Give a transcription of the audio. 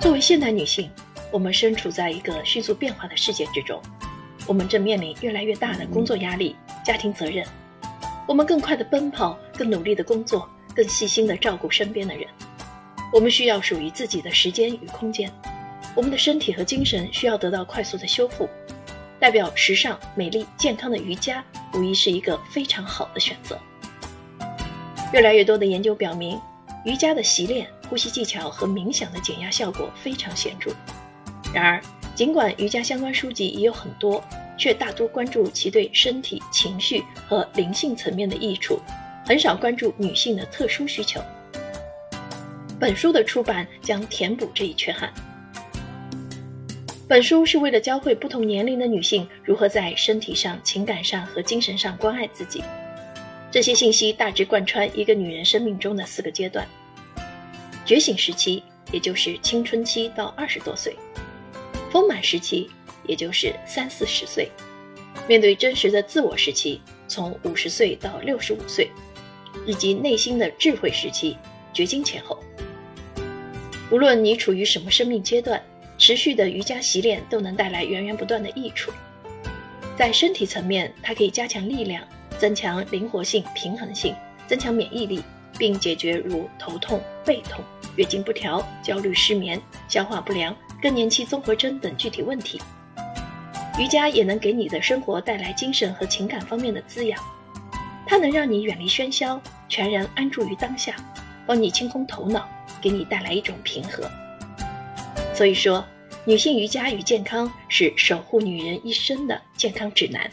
作为现代女性，我们身处在一个迅速变化的世界之中，我们正面临越来越大的工作压力、家庭责任。我们更快的奔跑，更努力的工作，更细心的照顾身边的人。我们需要属于自己的时间与空间。我们的身体和精神需要得到快速的修复。代表时尚、美丽、健康的瑜伽，无疑是一个非常好的选择。越来越多的研究表明，瑜伽的习练、呼吸技巧和冥想的减压效果非常显著。然而，尽管瑜伽相关书籍也有很多。却大多关注其对身体、情绪和灵性层面的益处，很少关注女性的特殊需求。本书的出版将填补这一缺憾。本书是为了教会不同年龄的女性如何在身体上、情感上和精神上关爱自己。这些信息大致贯穿一个女人生命中的四个阶段：觉醒时期，也就是青春期到二十多岁；丰满时期。也就是三四十岁，面对真实的自我时期，从五十岁到六十五岁，以及内心的智慧时期，绝经前后。无论你处于什么生命阶段，持续的瑜伽习练都能带来源源不断的益处。在身体层面，它可以加强力量，增强灵活性、平衡性，增强免疫力，并解决如头痛、背痛、月经不调、焦虑、失眠、消化不良、更年期综合征等具体问题。瑜伽也能给你的生活带来精神和情感方面的滋养，它能让你远离喧嚣，全然安住于当下，帮你清空头脑，给你带来一种平和。所以说，女性瑜伽与健康是守护女人一生的健康指南。